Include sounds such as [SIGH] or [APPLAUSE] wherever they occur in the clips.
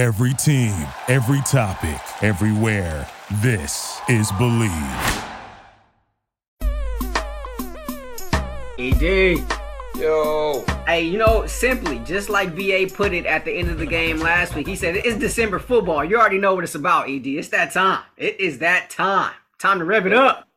Every team, every topic, everywhere. This is Bleav. ED. Yo. Hey, you know, simply, just like BA put it at the end of the game last week, he said, It's December football. You already know what it's about, ED. It's that time. It is that time. Time to rev it up.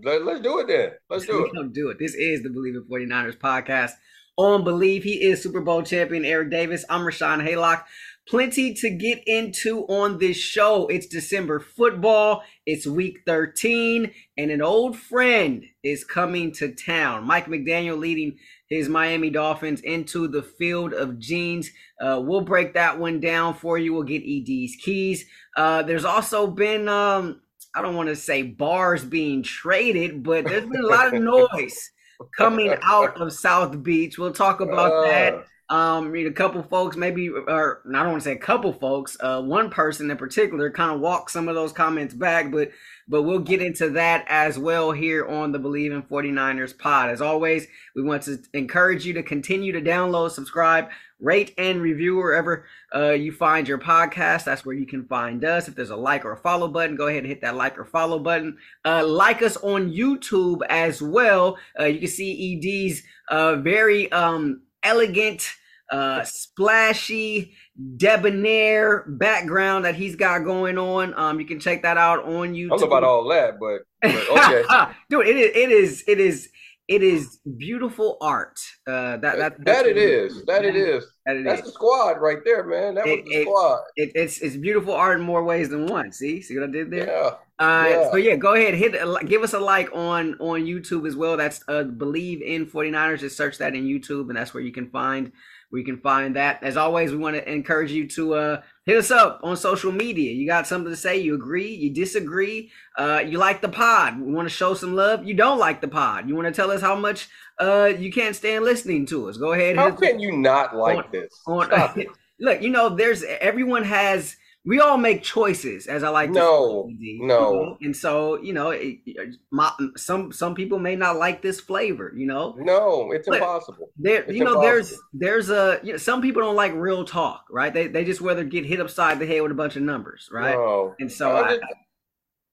Let, us do it then. Let's do we it. Don't do it. This is the Bleav in 49ers podcast on Bleav. He is Super Bowl champion Eric Davis. I'm Rashawn Haylock. Plenty to get into on this show. It's December football. It's week 13, and an old friend is coming to town. Mike McDaniel leading his Miami Dolphins into the field of jeans. Uh, we'll break that one down for you. We'll get ED's keys. Uh, there's also been, um, I don't want to say bars being traded, but there's been a lot of [LAUGHS] noise coming out of South Beach. We'll talk about uh, that. Um, read a couple folks, maybe, or I don't want to say a couple folks. Uh, one person in particular kind of walked some of those comments back, but but we'll get into that as well here on the Bleav in 49ers pod. As always, we want to encourage you to continue to download, subscribe, rate, and review wherever uh, you find your podcast. That's where you can find us. If there's a like or a follow button, go ahead and hit that like or follow button. Uh, like us on YouTube as well. Uh, you can see ED's uh, very um, elegant uh, splashy, debonair background that he's got going on. Um, you can check that out on YouTube. I don't about all that, but, but okay, [LAUGHS] dude, it is, it is, it is, it is beautiful art. Uh, that that that it is. That it is. That it that's is. the squad right there, man. That it, was the it, squad. It, it's it's beautiful art in more ways than one. See, see what I did there? Yeah. Uh, yeah. So yeah, go ahead, hit, give us a like on on YouTube as well. That's uh, Bleav in 49ers. Just search that in YouTube, and that's where you can find we can find that. As always, we want to encourage you to uh, hit us up on social media. You got something to say? You agree? You disagree? Uh, you like the pod? We want to show some love. You don't like the pod? You want to tell us how much uh, you can't stand listening to us? Go ahead. How can you not like on, this? On, [LAUGHS] look, you know, there's everyone has we all make choices, as I like. No, to say, no, mm-hmm. and so you know, it, my, some some people may not like this flavor. You know, no, it's but impossible. There, it's you know, impossible. there's there's a you know, some people don't like real talk, right? They they just rather get hit upside the head with a bunch of numbers, right? No. And so I, just,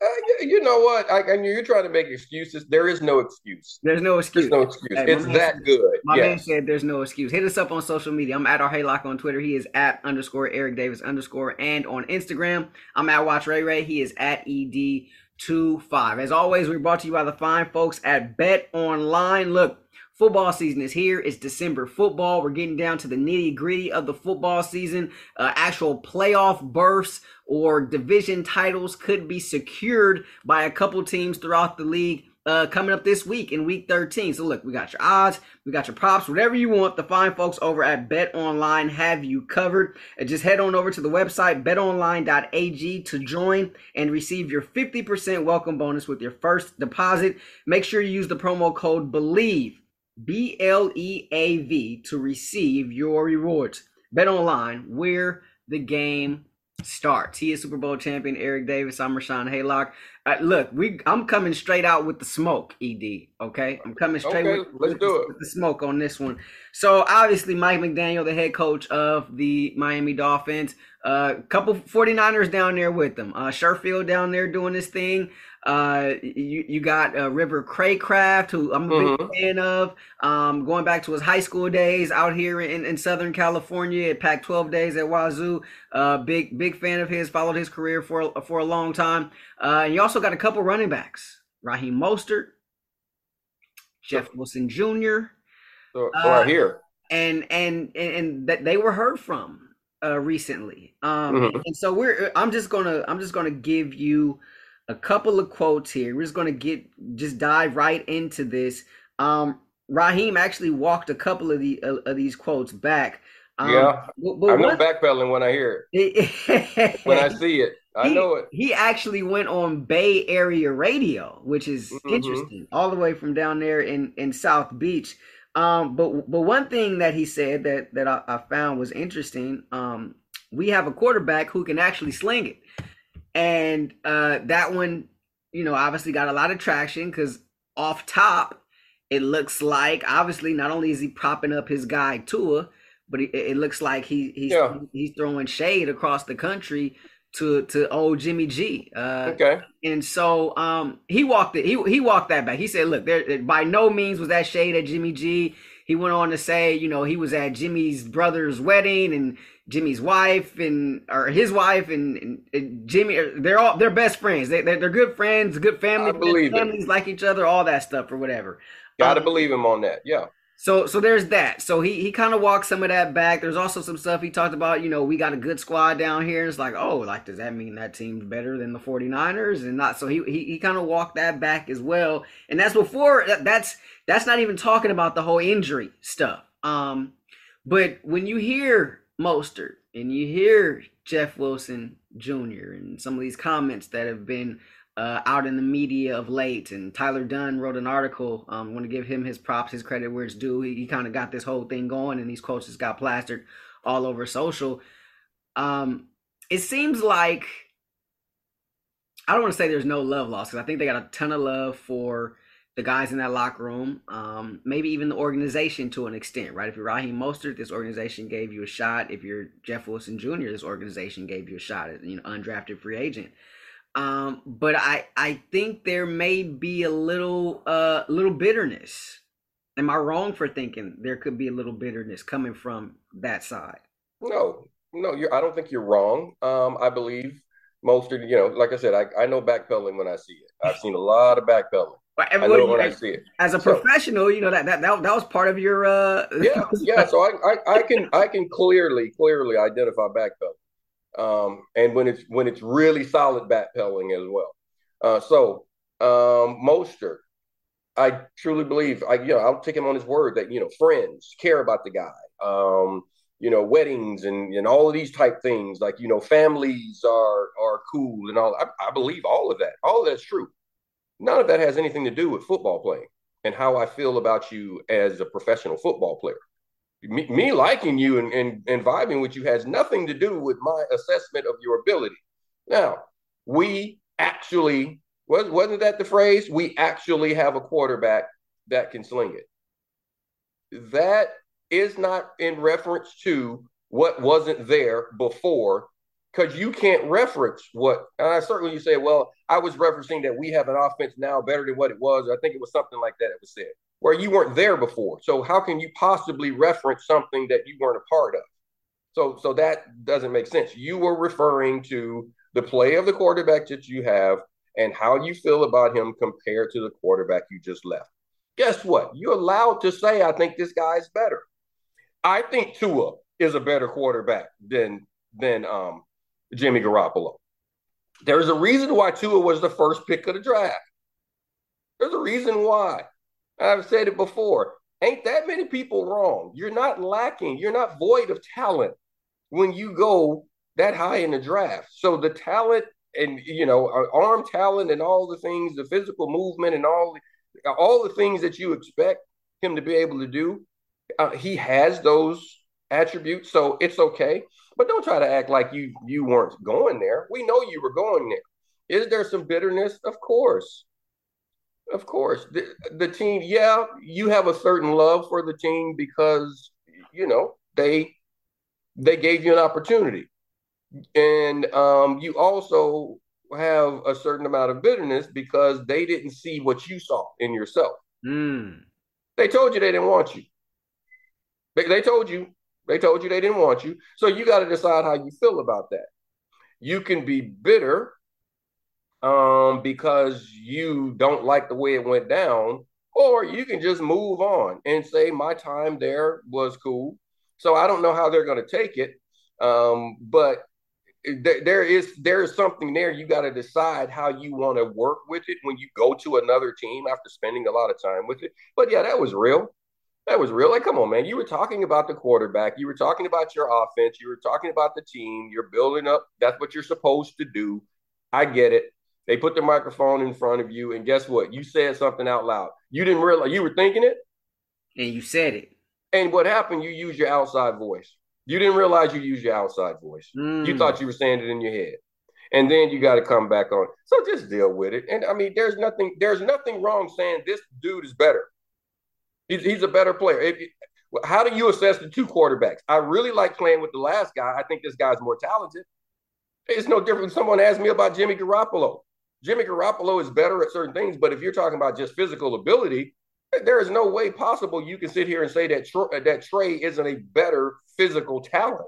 uh, you know what? I, I mean, you're trying to make excuses. There is no excuse. There's no excuse. There's no excuse. Hey, it's that said, good. My man said there's no excuse. Hit us up on social media. I'm at our Haylock on Twitter. He is at underscore Eric Davis underscore. And on Instagram, I'm at Watch Ray Ray. He is at ED25. As always, we're brought to you by the fine folks at Bet Online. Look, Football season is here. It's December football. We're getting down to the nitty gritty of the football season. Uh, actual playoff berths or division titles could be secured by a couple teams throughout the league. Uh, coming up this week in week 13. So look, we got your odds, we got your props, whatever you want. The fine folks over at Bet Online have you covered. And just head on over to the website betonline.ag to join and receive your 50% welcome bonus with your first deposit. Make sure you use the promo code BLEAV B L E A V to receive your rewards. Bet online where the game starts. He is Super Bowl champion Eric Davis. I'm Rashawn Haylock. Uh, look, we I'm coming straight out with the smoke, Ed. Okay, I'm coming straight okay, with, with, the, it. with the smoke on this one. So obviously, Mike McDaniel, the head coach of the Miami Dolphins, a uh, couple 49ers down there with them. Uh, Sherfield down there doing this thing. Uh, you you got uh, River Cracraft, who I'm a Mm-hmm. big fan of. Um, going back to his high school days out here in, in Southern California at Pac-12 days at Wazzu. Uh, big big fan of his. Followed his career for for a long time. Uh, and you also got a couple running backs: Raheem Mostert, Jeff Wilson Jr. So, so Uh, here. and and and, that they were heard from uh recently um Mhm. and so we're i'm just gonna i'm just gonna give you a couple of quotes here we're just gonna get just dive right into this um raheem actually walked a couple of the uh, of these quotes back um, Yeah, but, but I know one- backpedaling when I hear it. [LAUGHS] When I see it, I he, know it. He actually went on Bay Area radio, which is Mhm. interesting, all the way from down there in in South Beach. Um, but but one thing that he said that that I, I found was interesting. Um, we have a quarterback who can actually sling it, and uh, that one, you know, obviously got a lot of traction because off top, it looks like obviously not only is he propping up his guy Tua, but it, it looks like he he's Yeah. he's throwing shade across the country to to old Jimmy G. Uh, Okay. and so um, he walked it. He he walked that back. He said, "Look, there by no means was that shade at Jimmy G." He went on to say, you know, he was at Jimmy's brother's wedding and Jimmy's wife and or his wife and, and, and Jimmy. They're all they're best friends. They they're, they're good friends, good family. I believe it. families like each other, all that stuff or whatever. Got to Um, believe him on that. Yeah. So so there's that. So he he kind of walked some of that back. There's also some stuff he talked about, you know, we got a good squad down here. It's like, oh, like does that mean that team's better than the 49ers and not so he he, he kind of walked that back as well. And that's before that, that's that's not even talking about the whole injury stuff. Um but when you hear Mostert and you hear Jeff Wilson Jr. and some of these comments that have been uh, out in the media of late. And Tyler Dunne wrote an article. I um, want to give him his props, his credit where it's due. He, he kind of got this whole thing going, and these quotes just got plastered all over social. Um, it seems like I don't want to say there's no love lost because I think they got a ton of love for the guys in that locker room, um, maybe even the organization to an extent, right? If you're Raheem Mostert, this organization gave you a shot. If you're Jeff Wilson Jr., this organization gave you a shot as you know undrafted free agent. Um, but I I think there may be a little uh little bitterness. Am I wrong for thinking there could be a little bitterness coming from that side? No, no, you're. I don't think you're wrong. Um, I believe most of you know, like I said, I, I know backpedaling when I see it. I've seen a lot of backpedaling. But I know everybody, when I see it. as a So- professional, you know that that that, that was part of your uh Yeah, yeah. So I, I, I can I can clearly clearly identify backpedaling, um, and when it's when it's really solid backpedaling as well. Uh, so um, Mostert, I truly believe I you know I'll take him on his word that you know friends care about the guy. Um, you know weddings and and all of these type things like you know families are are cool and all. I, I believe all of that. All of that's true. None of that has anything to do with football playing and how I feel about you as a professional football player me, me liking you and, and, and vibing with you has nothing to do with my assessment of your ability. Now, we actually, was, wasn't that the phrase? We actually have a quarterback that can sling it. That is not in reference to what wasn't there before, because you can't reference what, and I certainly you say, well, I was referencing that we have an offense now better than what it was. I think it was something like that that was said where you weren't there before. So how can you possibly reference something that you weren't a part of? So so that doesn't make sense. You were referring to the play of the quarterback that you have and how you feel about him compared to the quarterback you just left. Guess what? You're allowed to say, I think this guy's better. I think Tua is a better quarterback than than um, Jimmy Garoppolo. There's a reason why Tua was the first pick of the draft. There's a reason why. I've said it before. Ain't that many people wrong? You're not lacking. You're not void of talent when you go that high in the draft. So the talent and you know uh, arm talent and all the things, the physical movement and all all the things that you expect him to be able to do, uh, he has those attributes. So it's okay. But don't try to act like you you weren't going there. We know you were going there. Is there some bitterness? Of course. Of course, the, the team. Yeah, you have a certain love for the team because you know they they gave you an opportunity, and um, you also have a certain amount of bitterness because they didn't see what you saw in yourself. Mm. They told you they didn't want you. They, they told you they told you they didn't want you. So you got to decide how you feel about that. You can be bitter um, because you don't like the way it went down, or you can just move on and say, My time there was cool. So I don't know how they're going to take it. Um, but th- there is there is something there. You got to decide how you want to work with it when you go to another team after spending a lot of time with it. But yeah, that was real. That was real. Like, come on, man. You were talking about the quarterback. You were talking about your offense. You were talking about the team. You're building up. That's what you're supposed to do. I get it. They put the microphone in front of you, and guess what? You said something out loud. You didn't realize you were thinking it. And you said it. And what happened? You used your outside voice. You didn't realize you used your outside voice. Mm. You thought you were saying it in your head. And then you got to come back on. So just deal with it. And I mean, there's nothing, there's nothing wrong saying this dude is better. He's, he's a better player. If, How do you assess the two quarterbacks? I really like playing with the last guy. I think this guy's more talented. It's no different. Someone asked me about Jimmy Garoppolo. Jimmy Garoppolo is better at certain things, but if you're talking about just physical ability, there is no way possible you can sit here and say that Trey, uh, that Trey isn't a better physical talent.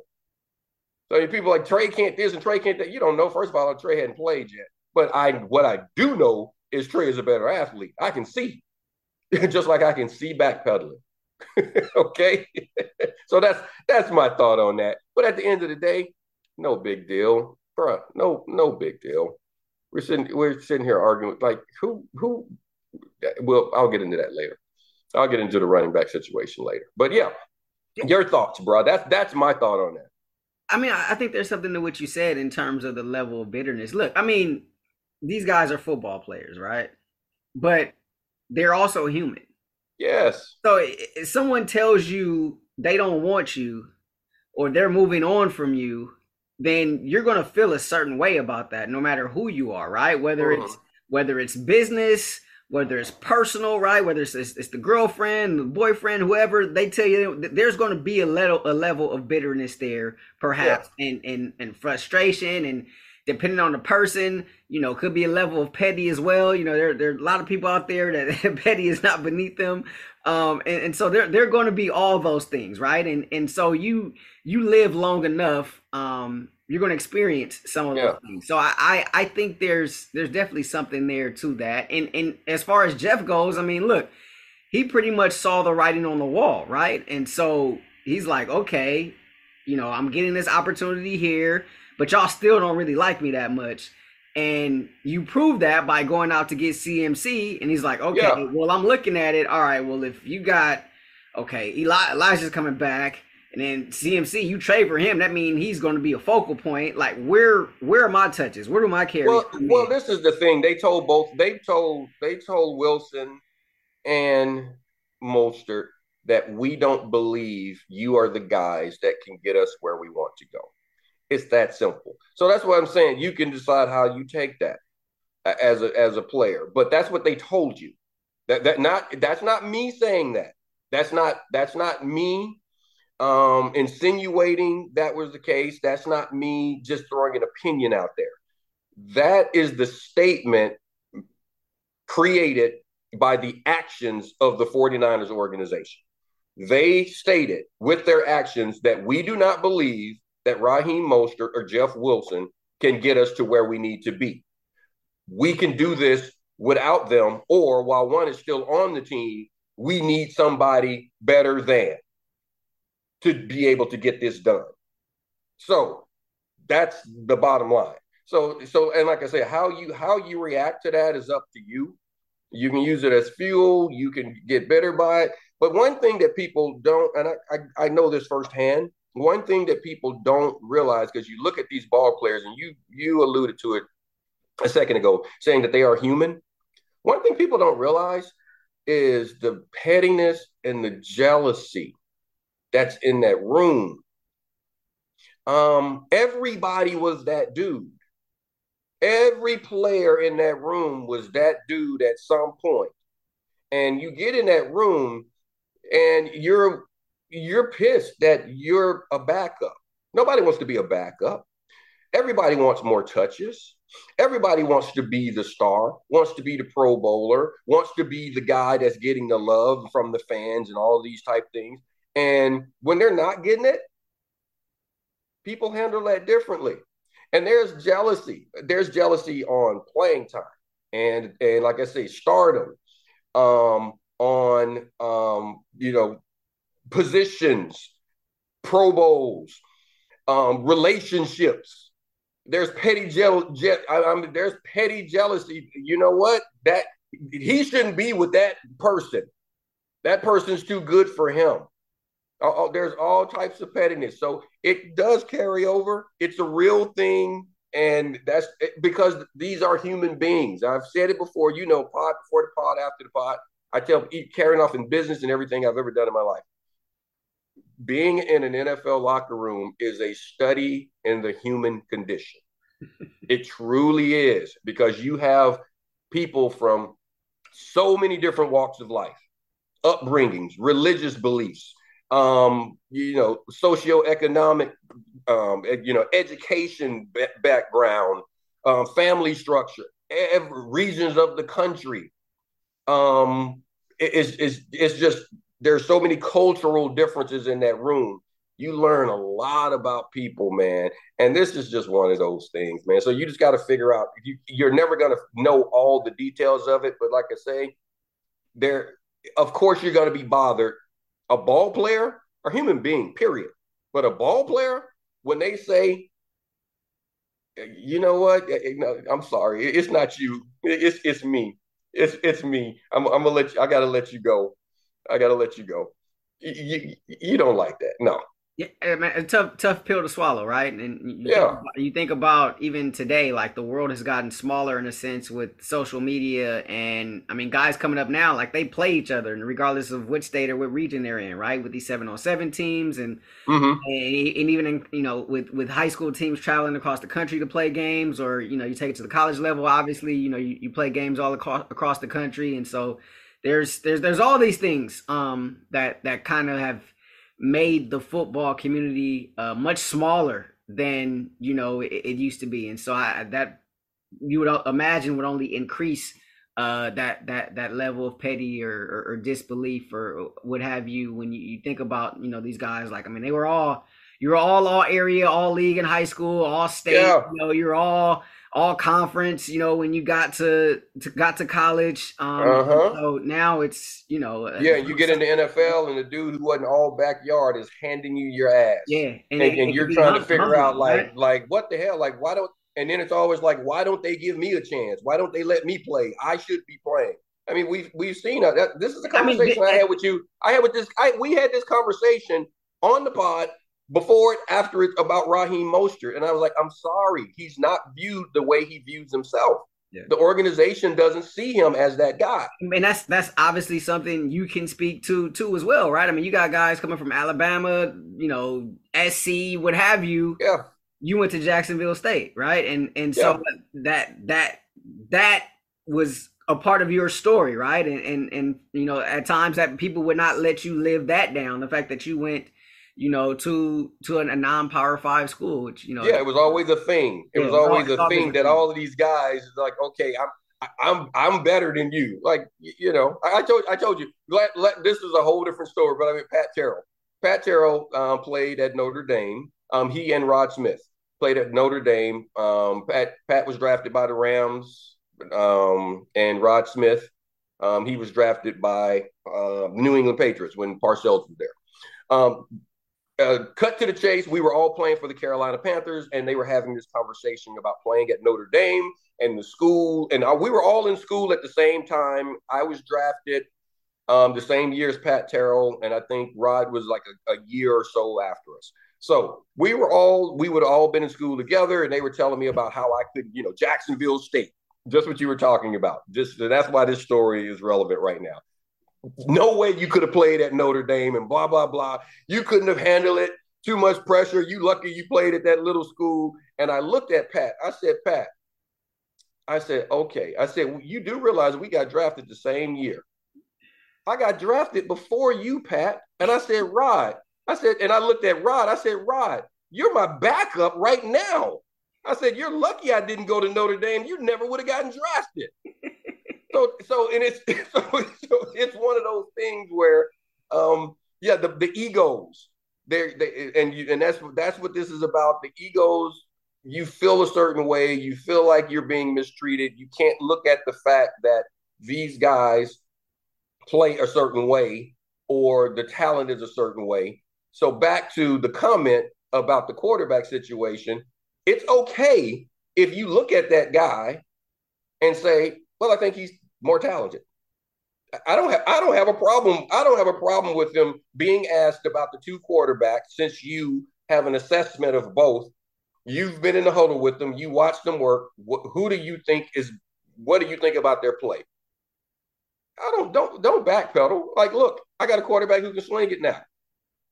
So people like Trey can't this and Trey can't that. You don't know. First of all, Trey hadn't played yet. But I what I do know is Trey is a better athlete. I can see, [LAUGHS] just like I can see backpedaling. [LAUGHS] okay, [LAUGHS] so that's that's my thought on that. But at the end of the day, no big deal, bro. No no big deal. We're sitting we're sitting here arguing like who who. Well, I'll get into that later. I'll get into the running back situation later. But yeah, your thoughts, bro. That's that's my thought on that. I mean, I think there's something to what you said in terms of the level of bitterness. Look, I mean, these guys are football players, right? But they're also human. Yes. So if someone tells you they don't want you or they're moving on from you, then you're going to feel a certain way about that no matter who you are, right? Whether uh-huh. it's whether it's business, whether it's personal, right? Whether it's, it's, it's the girlfriend, the boyfriend, whoever, they tell you there's going to be a level a level of bitterness there, perhaps, yeah. and, and and frustration and depending on the person, you know, could be a level of petty as well. You know, there, there are a lot of people out there that [LAUGHS] petty is not beneath them. Um, and, and so they're they're going to be all those things, right? And and so you you live long enough, um, you're going to experience some of those things. So I, I I think there's there's definitely something there to that. And and as far as Jeff goes, I mean, look, he pretty much saw the writing on the wall, right? And so he's like, okay, you know, I'm getting this opportunity here but y'all still don't really like me that much. And you prove that by going out to get CMC. And he's like, okay, yeah. well, I'm looking at it. All right, well, if you got, okay, Eli- Elijah's coming back. And then CMC, you trade for him. That means he's going to be a focal point. Like, where where are my touches? Where do my carries? Well, well, this is the thing. They told both. They told they told Wilson and Mostert that we don't believe you are the guys that can get us where we want to go. It's that simple. So that's what I'm saying. You can decide how you take that as a as a player, but that's what they told you. That that not that's not me saying that. That's not that's not me um, insinuating that was the case. That's not me just throwing an opinion out there. That is the statement created by the actions of the 49ers organization. They stated with their actions that we do not believe that Raheem Mostert or Jeff Wilson can get us to where we need to be. We can do this without them, or while one is still on the team, we need somebody better than to be able to get this done. So that's the bottom line. So so and like I said, how you how you react to that is up to you. You can use it as fuel. You can get better by it. But one thing that people don't, and I, I, I know this firsthand, one thing that people don't realize because you look at these ball players and you you alluded to it a second ago saying that they are human. One thing people don't realize is the pettiness and the jealousy that's in that room. Um everybody was that dude. Every player in that room was that dude at some point. And you get in that room and you're you're pissed that you're a backup. Nobody wants to be a backup. Everybody wants more touches. Everybody wants to be the star, wants to be the pro bowler, wants to be the guy that's getting the love from the fans and all these type things. And when they're not getting it, people handle that differently. And there's jealousy. There's jealousy on playing time. And and like I say, stardom, um, on um, you know, positions, Pro Bowls, um, relationships. There's petty jeal- je- I, I mean, there's petty jealousy. You know what? That he shouldn't be with that person. That person's too good for him. Oh, there's all types of pettiness. So it does carry over. It's a real thing. And that's because these are human beings. I've said it before, you know, pod before the pod, after the pod. I tell carrying off in business and everything I've ever done in my life being in an NFL locker room is a study in the human condition. [LAUGHS] it truly is because you have people from so many different walks of life, upbringings, religious beliefs, um, you know, socioeconomic, um, you know, education background, um, family structure, every regions of the country. Um, it's, it's, it's just there's so many cultural differences in that room. You learn a lot about people, man. And this is just one of those things, man. So you just got to figure out you, you're never going to know all the details of it. But like I say, there, of course, you're going to be bothered. A ball player or human being, period. But a ball player, when they say, you know what? Eh, eh, I'm sorry, it's not you. It's it's me. It's it's me. I'm, I'm gonna let you. I gotta let you go. I gotta let you go. You, you, you don't like that, no. Yeah, man, a tough, tough pill to swallow, right? And you yeah, think about, you think about even today, like the world has gotten smaller in a sense with social media, and I mean, guys coming up now, like they play each other, and regardless of which state or what region they're in, right? With these seven on seven teams, and mm-hmm. and, and even in, you know with with high school teams traveling across the country to play games, or you know you take it to the college level. Obviously, you know you, you play games all across across the country, and so there's there's there's all these things um that that kind of have made the football community uh, much smaller than you know it, it, used to be, and so I that you would imagine would only increase uh, that that that level of petty or, or, or, disbelief or what have you when you, you think about you know these guys like I mean they were all you're all all area all league in high school all state yeah. you know you're all all conference, you know, when you got to, to got to college. Um, uh-huh. So now it's, you know, uh, yeah, you get in the NFL and the dude who wasn't all backyard is handing you your ass. Yeah, and, and, and you're trying to figure out like right? like what the hell, like why don't and then it's always like why don't they give me a chance? Why don't they let me play? I should be playing. I mean, we've we've seen that. This is a conversation I, mean, I had with you. I had with this. I we had this conversation on the pod before it, after it about Raheem Mostert. And I was like, I'm sorry, he's not viewed the way he views himself. Yeah. The organization doesn't see him as that guy. I mean, that's that's obviously something you can speak to too as well, right? I mean, you got guys coming from Alabama, you know, SC, what have you. Yeah. You went to Jacksonville State, right? And and so yeah. that that that was a part of your story, right? And and and you know, at times that people would not let you live that down. The fact that you went you know, to to a, non-power five school, which you know. Yeah, it was always a thing. It yeah, was always a thing that all of these guys like, okay, I'm I'm I'm better than you. Like you know, I, told I told you. Let, let, this is a whole different story. But I mean, Pat Terrell. Pat Terrell um, played at Notre Dame. Um, he and Rod Smith played at Notre Dame. Um, Pat Pat was drafted by the Rams, um, and Rod Smith, um, he was drafted by uh, New England Patriots when Parcells was there. Uh, cut to the chase, we were all playing for the Carolina Panthers, and they were having this conversation about playing at Notre Dame and the school. And uh, we were all in school at the same time. I was drafted um, the same year as Pat Terrell, and I think Rod was like a, a year or so after us. So we were all we would all been in school together, and they were telling me about how I could, you know, Jacksonville State, just what you were talking about. Just that's why this story is relevant right now no way you could have played at Notre Dame and blah, blah, blah. You couldn't have handled it. Too much pressure. You lucky you played at that little school. And I looked at Pat. I said, Pat, I said, okay. I said, well, you do realize we got drafted the same year. I got drafted before you, Pat. And I said, Rod. I said, and I looked at Rod. I said, Rod, you're my backup right now. I said, you're lucky I didn't go to Notre Dame. You never would have gotten drafted. So so and it's [LAUGHS] so, so, it's one of those things where um yeah the, the egos they they and you and that's that's what this is about. The egos you feel a certain way. You feel like you're being mistreated. You can't look at the fact that these guys play a certain way or the talent is a certain way. So back to the comment about the quarterback situation it's okay if you look at that guy and say well i think he's more talented. I don't have I don't have a problem. I don't have a problem with them being asked about the two quarterbacks since you have an assessment of both. You've been in the huddle with them. You watch them work. who do you think is? What do you think about their play? I don't don't don't backpedal. Like, look, I got a quarterback who can sling it now,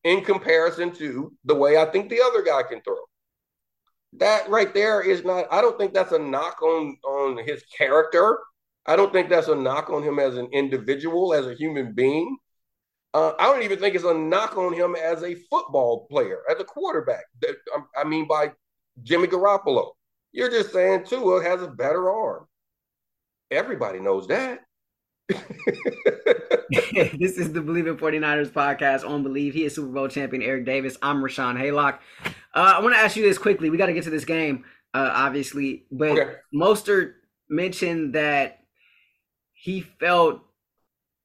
in comparison to the way I think the other guy can throw. That right there is not. I don't think that's a knock on on his character I don't think that's a knock on him as an individual, as a human being. Uh, I don't even think it's a knock on him as a football player, as a quarterback. Um, I mean, by Jimmy Garoppolo. You're just saying Tua has a better arm. Everybody knows that. [LAUGHS] [LAUGHS] this is the Bleav in 49ers podcast on Bleav. He is Super Bowl champion Eric Davis. I'm Rashawn Haylock. Uh, I want to ask you this quickly. We got to get to this game, uh, obviously. But okay. Mostert mentioned that he felt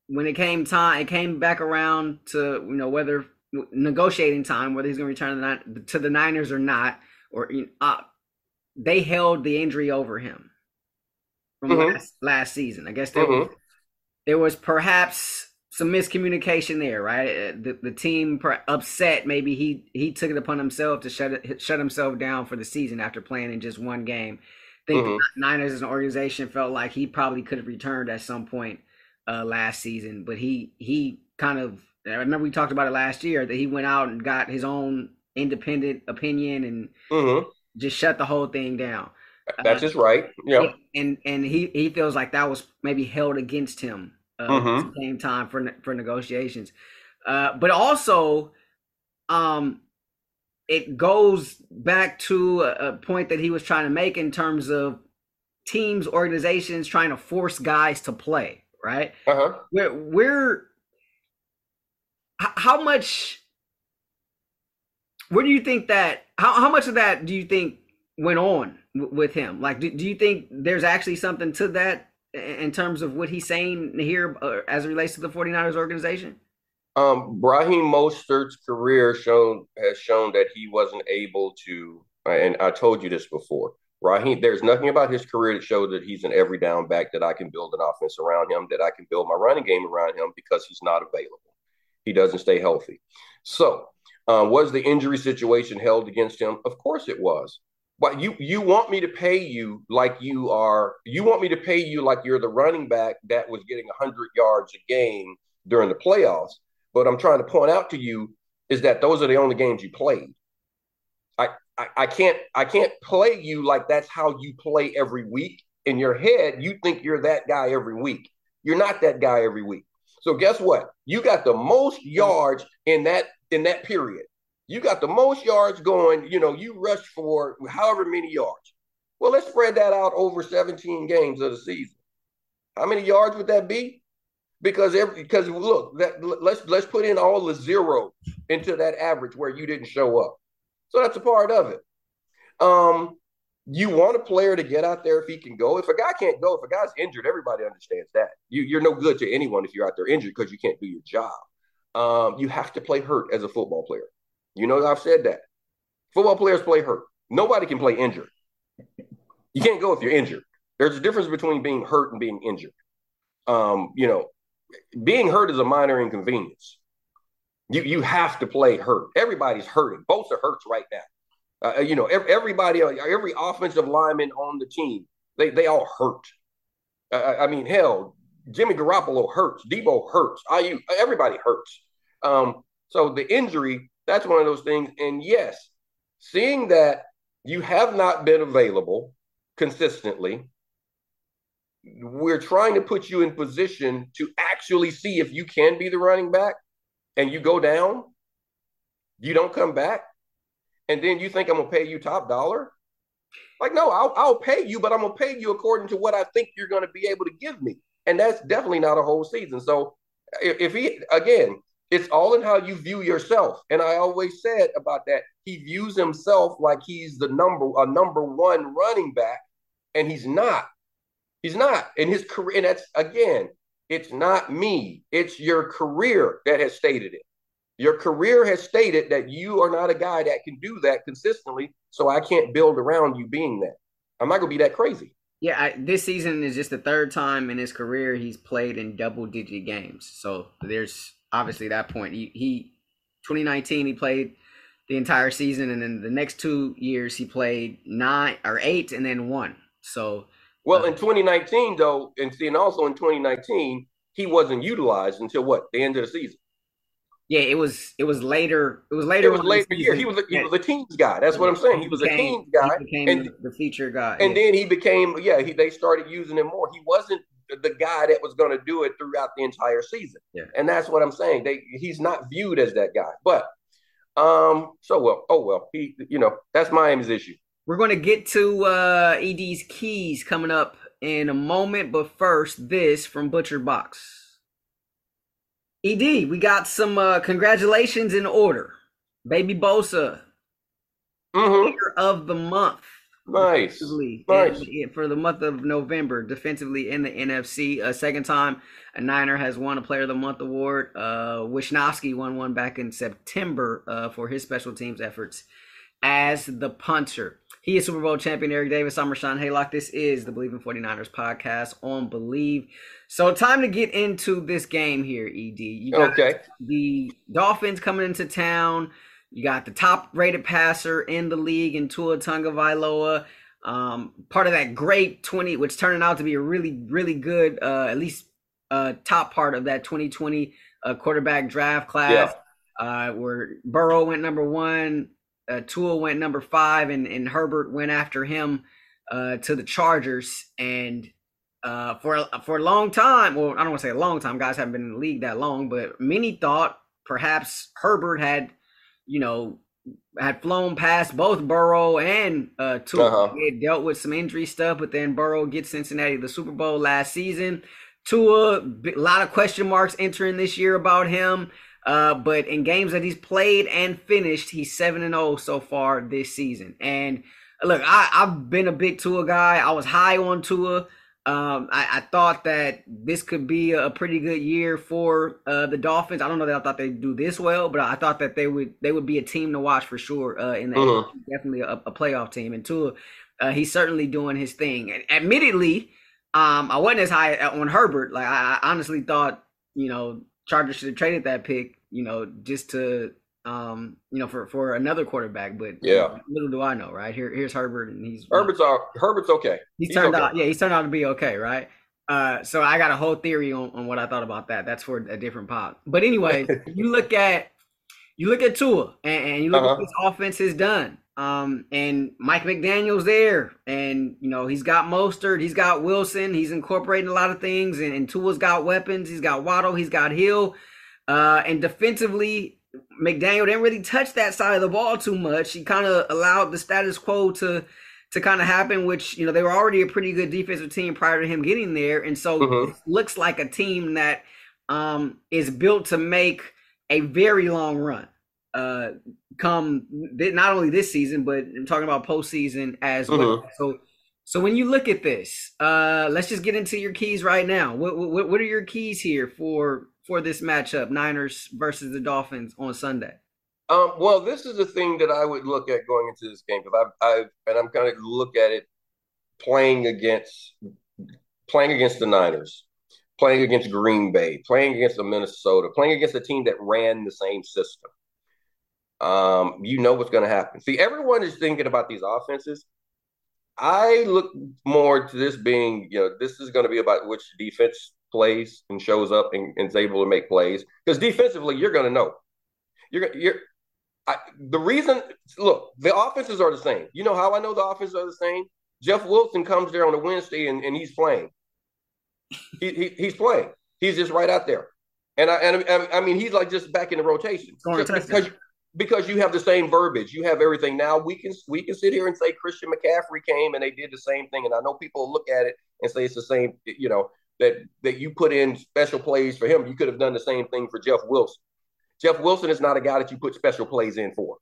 when it came time, it came back around to you know whether negotiating time, whether he's going to return to the, to the Niners or not, or uh, they held the injury over him from mm-hmm. last, last season. I guess there, mm-hmm. was, there was perhaps some miscommunication there, right? Uh, the, the team upset. Maybe he he took it upon himself to shut shut himself down for the season after playing in just one game. I think mm-hmm. the Niners as an organization felt like he probably could have returned at some point uh, last season, but he he kind of I remember we talked about it last year that he went out and got his own independent opinion and mm-hmm. just shut the whole thing down. That's uh, just right. Yeah. And and he he feels like that was maybe held against him uh, mm-hmm. at the same time for for negotiations. Uh, but also, um, it goes back to a, a point that he was trying to make in terms of teams, organizations trying to force guys to play right? Uh-huh. We're, we're how much where do you think that how, how much of that do you think went on w- with him like do, do you think there's actually something to that in terms of what he's saying here uh, as it relates to the 49ers organization um Raheem Mostert's career shown has shown that he wasn't able to and I told you this before Raheem, there's nothing about his career that shows that he's an every down back that I can build an offense around him, that I can build my running game around him because he's not available. He doesn't stay healthy. So, uh, was the injury situation held against him? Of course it was. But you you want me to pay you like you are you want me to pay you like you're the running back that was getting 100 yards a game during the playoffs. But I'm trying to point out to you is that those are the only games you played. I, I, I can't I can't play you like that's how you play every week. In your head, you think you're that guy every week. You're not that guy every week. So guess what? You got the most yards in that in that period. You got the most yards going. You know, you rushed for however many yards. Well, let's spread that out over 17 games of the season. How many yards would that be? Because every because look, that let's let's put in all the zeros into that average where you didn't show up. So that's a part of it. Um, you want a player to get out there if he can go. If a guy can't go, if a guy's injured, everybody understands that. You, are no good to anyone if you're out there injured because you can't do your job. Um, you have to play hurt as a football player. You know, I've said that. Football players play hurt. Nobody can play injured. You can't go if you're injured. There's a difference between being hurt and being injured. Um, you know, being hurt is a minor inconvenience. You you have to play hurt. Everybody's hurting. Both are hurts right now. Uh, you know, everybody, every offensive lineman on the team, they they all hurt. Uh, I mean, hell, Jimmy Garoppolo hurts. Debo hurts. IU, everybody hurts. Um, so the injury, that's one of those things. And yes, seeing that you have not been available consistently, we're trying to put you in position to actually see if you can be the running back and you go down, you don't come back, and then you think I'm gonna pay you top dollar? Like, no, I'll, I'll pay you, but I'm gonna pay you according to what I think you're gonna be able to give me, and that's definitely not a whole season. So, if, if he again, it's all in how you view yourself. And I always said about that, he views himself like he's the number a number one running back, and he's not. He's not. In his career, and that's again, it's not me, it's your career that has stated it. Your career has stated that you are not a guy that can do that consistently. So I can't build around you being that. I'm not to be that crazy. Yeah, I, this season is just the third time in his career he's played in double digit games. So there's obviously that point. He, he 2019 he played the entire season, and then the next two years he played nine or eight, and then one. So well, in 2019, though, and seeing also in 2019, he wasn't utilized until what the end of the season. Yeah, it was. It was later. It was later. It was later. Yeah, he was. A, he was a teams guy. That's what I'm saying. He was became, a teams guy. and the feature guy. And yeah. then he became. Yeah, he, they started using him more. He wasn't the guy that was going to do it throughout the entire season. Yeah. And that's what I'm saying. They he's not viewed as that guy. But um, so well, oh well, he you know, that's Miami's issue. We're going to get to uh, ED's keys coming up in a moment, but first, this from Butcher Box. ED, we got some uh, congratulations in order. Baby Bosa, Mm-hmm. player of the month. Nice. Nice. for the month of November, defensively in the NFC. A second time a Niner has won a Player of the Month award. Uh, Wishnowsky won one back in September uh, for his special teams efforts as the punter. He is Super Bowl champion Eric Davis. I'm Rashawn Haylock. This is the Bleav in 49ers podcast on Bleav. So, time to get into this game here, ED. You got Okay. the Dolphins coming into town. You got the top rated passer in the league in Tua Tagovailoa. Um, part of that great 20, which turning out to be a really, really good, uh, at least uh, top part of that 2020 uh, quarterback draft class, uh, where Burrow went number one, uh, Tua went number five, and, and Herbert went after him uh, to the Chargers. And uh, for a- for a long time, well, I don't want to say a long time. Guys haven't been in the league that long, but many thought perhaps Herbert had, you know, had flown past both Burrow and uh, Tua. Uh-huh. He had dealt with some injury stuff, but then Burrow gets Cincinnati the Super Bowl last season. Tua, a lot of question marks entering this year about him. Uh, but in games that he's played and finished, he's seven and zero so far this season. And look, I, I've been a big Tua guy. I was high on Tua. Um, I, I thought that this could be a pretty good year for uh, the Dolphins. I don't know that I thought they'd do this well, but I thought that they would they would be a team to watch for sure. Uh, in the Mhm. definitely a, a playoff team. And Tua, uh, he's certainly doing his thing. And admittedly, um, I wasn't as high on Herbert. Like I, I honestly thought, you know, Chargers should have traded that pick, you know, just to, um, you know, for for another quarterback. But Yeah. little do I know, right? Here, here's Herbert, and he's Herbert's all, Herbert's okay. he's he's turned okay. out, yeah, he's turned out to be okay, right? Uh, so I got a whole theory on, on what I thought about that. That's for a different pod. But anyway, [LAUGHS] you look at you look at Tua and, and you look at Uh-huh. what this offense has done. Um, and Mike McDaniel's there, and you know he's got Mostert, he's got Wilson, he's incorporating a lot of things, and, and Tua's got weapons, he's got Waddle, he's got Hill, uh, and defensively, McDaniel didn't really touch that side of the ball too much. He kind of allowed the status quo to to kind of happen, which you know they were already a pretty good defensive team prior to him getting there, and so Mhm. it looks like a team that um, is built to make a very long run. Uh, come not only this season, but I'm talking about postseason as well. So, so when you look at this, uh, let's just get into your keys right now. What what, what are your keys here for for this matchup, Niners versus the Dolphins on Sunday? Um, well, this is the thing that I would look at going into this game because I've, I've and I'm going to look at it playing against playing against the Niners, playing against Green Bay, playing against the Minnesota, playing against a team that ran the same system. Um, you know what's going to happen. See, everyone is thinking about these offenses. I look more to this being, you know, this is going to be about which defense plays and shows up and, and is able to make plays. Because defensively, you're going to know. You're you're I, the reason. Look, the offenses are the same. You know how I know the offenses are the same? Jeff Wilson comes there on a Wednesday and, and he's playing. He, he he's playing. He's just right out there, and I and I, I mean he's like just back in the rotation touchdowns. because because you have the same verbiage, you have everything. Now we can we can sit here and say Christian McCaffrey came and they did the same thing, and I know people look at it and say it's the same. You know that that you put in special plays for him. You could have done the same thing for Jeff Wilson. Jeff Wilson is not a guy that you put special plays in for.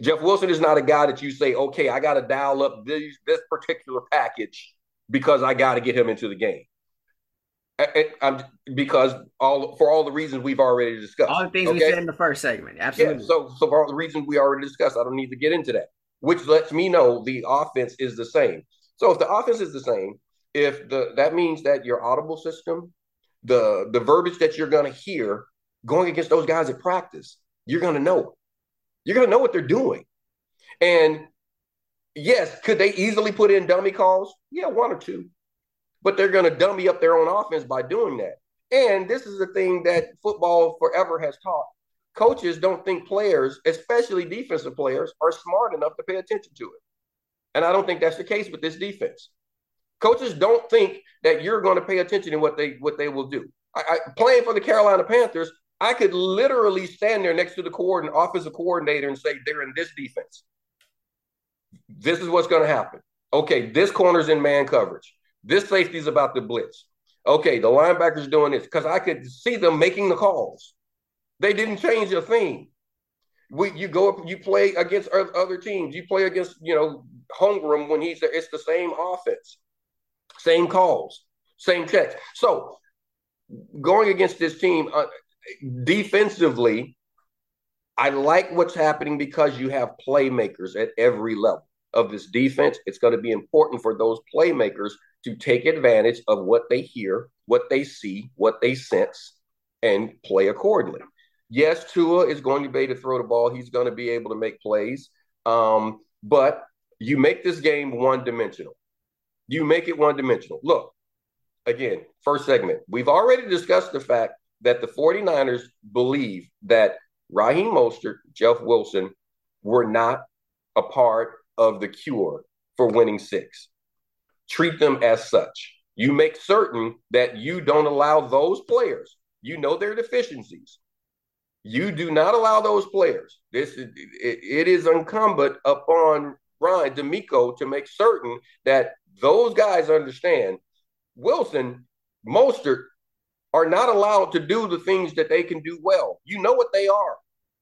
Jeff Wilson is not a guy that you say, okay, I got to dial up this this particular package because I got to get him into the game. I- I'm, because all for all the reasons we've already discussed. All the things we said in the first segment, Yeah, absolutely. so so for all the reasons we already discussed, I don't need to get into that. Which lets me know the offense is the same. So if the offense is the same, if the that means that your audible system, the the verbiage that you're going to hear going against those guys at practice, you're going to know. You're going to know what they're doing. And yes, could they easily put in dummy calls? Yeah, one or two. But they're going to dummy up their own offense by doing that. And this is the thing that football forever has taught coaches don't think players, especially defensive players, are smart enough to pay attention to it. And I don't think that's the case with this defense. Coaches don't think that you're going to pay attention to what they what they will do. I, I, playing for the Carolina Panthers, I could literally stand there next to the coordinator, offensive coordinator, and say they're in this defense. This is what's going to happen. Okay, this corner's in man coverage. This safety's about to blitz. Okay, the linebacker's doing this because I could see them making the calls. They didn't change a thing. We, you go up, you play against other teams. You play against, you know, Holmgren when he's there. It's the same offense, same calls, same checks. So going against this team uh, defensively, I like what's happening because you have playmakers at every level of this defense. It's going to be important for those playmakers to take advantage of what they hear, what they see, what they sense, and play accordingly. Yes, Tua is going to be able to throw the ball. He's going to be able to make plays. Um, but you make this game one dimensional. You make it one dimensional. Look, again, first segment, we've already discussed the fact that the 49ers believe that Raheem Mostert, Jeff Wilson were not a part of the cure for winning six. Treat them as such. You make certain that you don't allow those players, you know their deficiencies. You do not allow those players. This is, it, it is incumbent upon Ryan DeMeco to make certain that those guys understand Wilson, Mostert are not allowed to do the things that they can do well. You know what they are.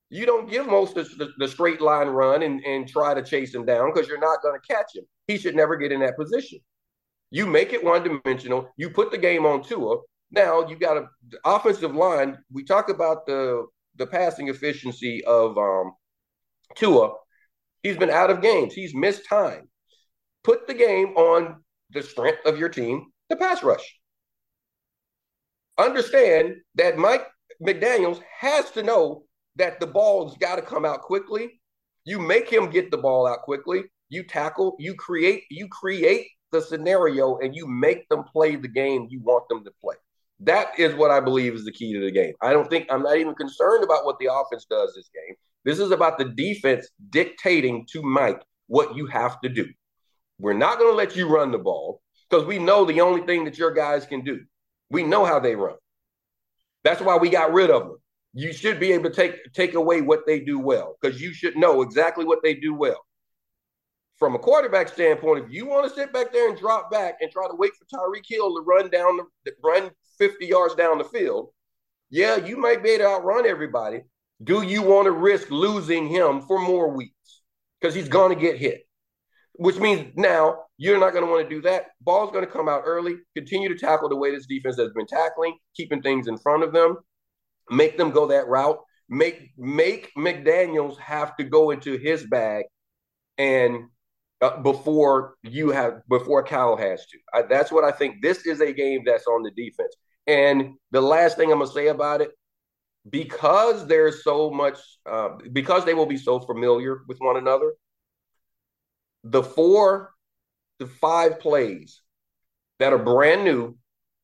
You don't give most the, the straight line run and, and try to chase him down because you're not going to catch him. He should never get in that position. You make it one dimensional. You put the game on Tua. Now you got a offensive line. We talk about the the passing efficiency of um, Tua. He's been out of games. He's missed time. Put the game on the strength of your team, the pass rush. Understand that Mike McDaniels has to know that the ball's got to come out quickly. You make him get the ball out quickly. You tackle, you create, you create the scenario and you make them play the game you want them to play. That is what I believe is the key to the game. I don't think I'm not even concerned about what the offense does this game. This is about the defense dictating to Mike what you have to do. We're not going to let you run the ball because we know the only thing that your guys can do. We know how they run. That's why we got rid of them you should be able to take take away what they do well because you should know exactly what they do well. From a quarterback standpoint, if you want to sit back there and drop back and try to wait for Tyreek Hill to run down the run 50 yards down the field, yeah, you might be able to outrun everybody. Do you want to risk losing him for more weeks? Because he's going to get hit. Which means now you're not going to want to do that. Ball's going to come out early. Continue to tackle the way this defense has been tackling, keeping things in front of them make them go that route. Make make McDaniel's have to go into his bag, and uh, before you have before Cal has to. I, that's what I think. This is a game that's on the defense. And the last thing I'm gonna say about it, because there's so much, uh, because they will be so familiar with one another. The four, the five plays that are brand new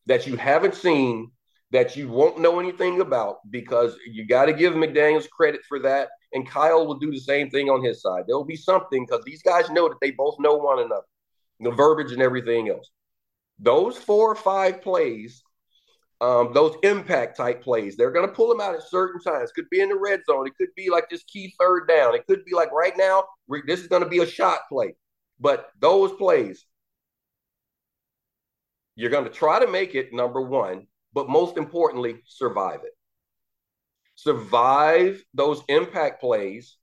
that you haven't seen that you won't know anything about because you got to give McDaniels credit for that. And Kyle will do the same thing on his side. There'll be something because these guys know that they both know one another, the verbiage and everything else. Those four or five plays, um, those impact type plays, they're going to pull them out at certain times. Could be in the red zone. It could be like this key third down. It could be like right now, this is going to be a shot play. But those plays, you're going to try to make it number one but most importantly, survive it. Survive those impact plays.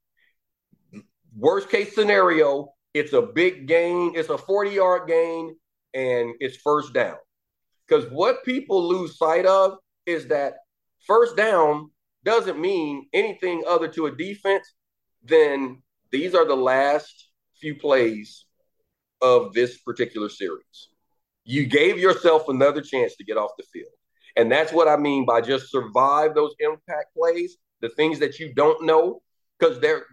Worst case scenario, it's a big gain, it's a 40 yard gain, and it's first down. Because what people lose sight of is that first down doesn't mean anything other to a defense than these are the last few plays of this particular series. You gave yourself another chance to get off the field. And that's what I mean by just survive those impact plays, the things that you don't know, because they're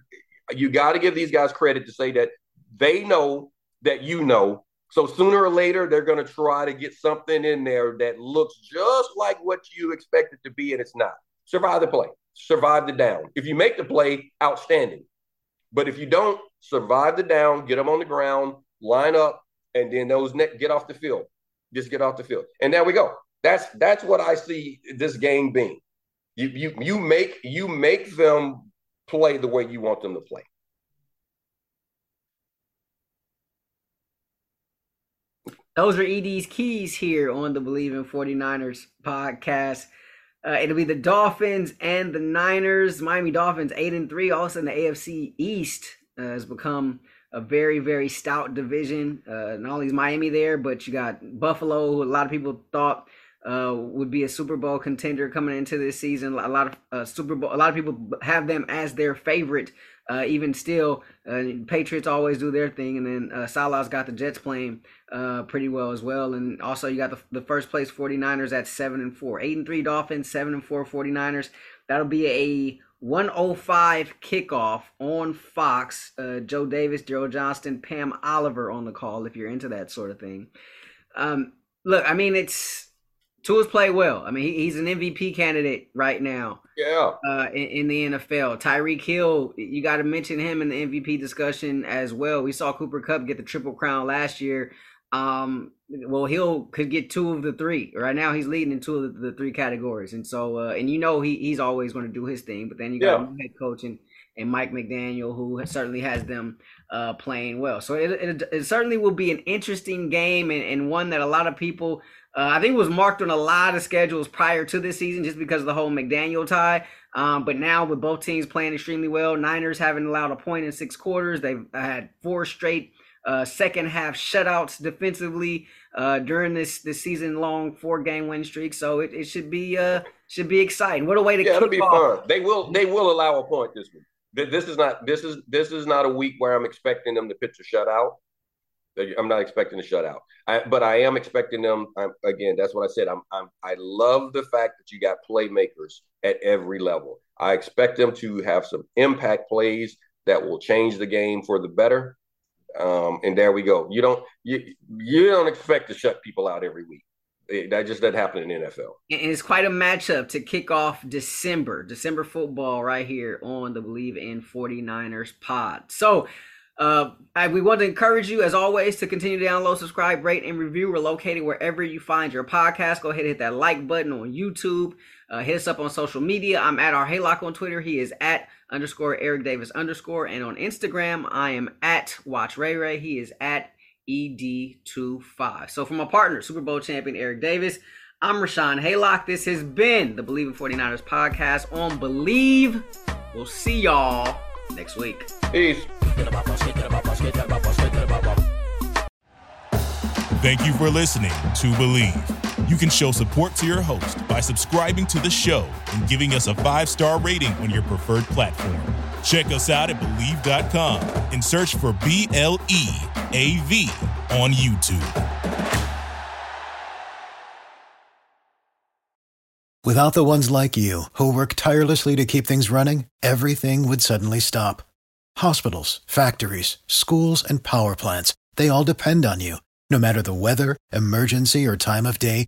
you got to give these guys credit to say that they know that you know. So sooner or later, they're going to try to get something in there that looks just like what you expect it to be, and it's not. Survive the play, survive the down. If you make the play, outstanding. But if you don't, survive the down, get them on the ground, line up, and then those net get off the field. Just get off the field, and there we go. That's that's what I see this game being. You you you make you make them play the way you want them to play. Those are ED's keys here on the Bleav in 49ers podcast. Uh, it'll be the Dolphins and the Niners. Miami Dolphins eight and three. All of a sudden, the AFC East uh, has become a very very stout division. Uh, not only is Miami there, but you got Buffalo, who a lot of people thought uh, would be a Super Bowl contender coming into this season. A lot of uh, Super Bowl, a lot of people have them as their favorite. Uh, even still, uh, Patriots always do their thing, and then uh, Salah's got the Jets playing pretty well as well. And also, you got the, the first place 49ers at seven and four, eight and three Dolphins, seven and four 49ers. That'll be a 105 kickoff on Fox. Joe Davis, Joe Johnston, Pam Oliver on the call if you're into that sort of thing. Um, look, I mean, it's Tua's play well. I mean, he, he's an MVP candidate right now. Yeah. Uh, in, in, the NFL, Tyreek Hill, you got to mention him in the MVP discussion as well. We saw Cooper Kupp get the triple crown last year. Um, well, Hill could get two of the three. Right now, he's leading in two of the, the three categories, and so uh, and you know he he's always going to do his thing. But then you got yeah. head coach and, and Mike McDaniel, who certainly has them uh, playing well. So it, it, it certainly will be an interesting game and, and one that a lot of people uh, I think was marked on a lot of schedules prior to this season just because of the whole McDaniel tie. Um, but now with both teams playing extremely well, Niners haven't allowed a point in six quarters. They've had four straight uh, second half shutouts defensively uh, during this this season long four game win streak. So it, it should be uh should be exciting. What a way to yeah, it'll be off. fun. They will they will allow a point this week. This is not this is this is not a week where I'm expecting them to pitch a shutout. I'm not expecting a shutout, I, but I am expecting them. I'm, again, that's what I said. I'm, I'm, I love the fact that you got playmakers at every level. I expect them to have some impact plays that will change the game for the better. Um, and there we go. You don't you you don't expect to shut people out every week. That just doesn't happen in NFL. And it's quite a matchup to kick off December, December football right here on the Bleav in 49ers pod. So uh, we want to encourage you, as always, to continue to download, subscribe, rate, and review. We're located wherever you find your podcast. Go ahead and hit that like button on YouTube. Uh, hit us up on social media. I'm at our Haylock on Twitter. He is at underscore Eric Davis underscore. And on Instagram, I am at Watch Ray Ray. He is at ED25. So, from my partner, Super Bowl champion Eric Davis, I'm Rashawn Haylock. This has been the Bleav in 49ers podcast on Bleav. We'll see y'all next week. Peace. Thank you for listening to Bleav. You can show support to your host by subscribing to the show and giving us a five star rating on your preferred platform. Check us out at Bleav.com and search for B L E A V on YouTube. Without the ones like you, who work tirelessly to keep things running, everything would suddenly stop Hospitals, factories, schools, and power plants, they all depend on you. No matter the weather, emergency, or time of day,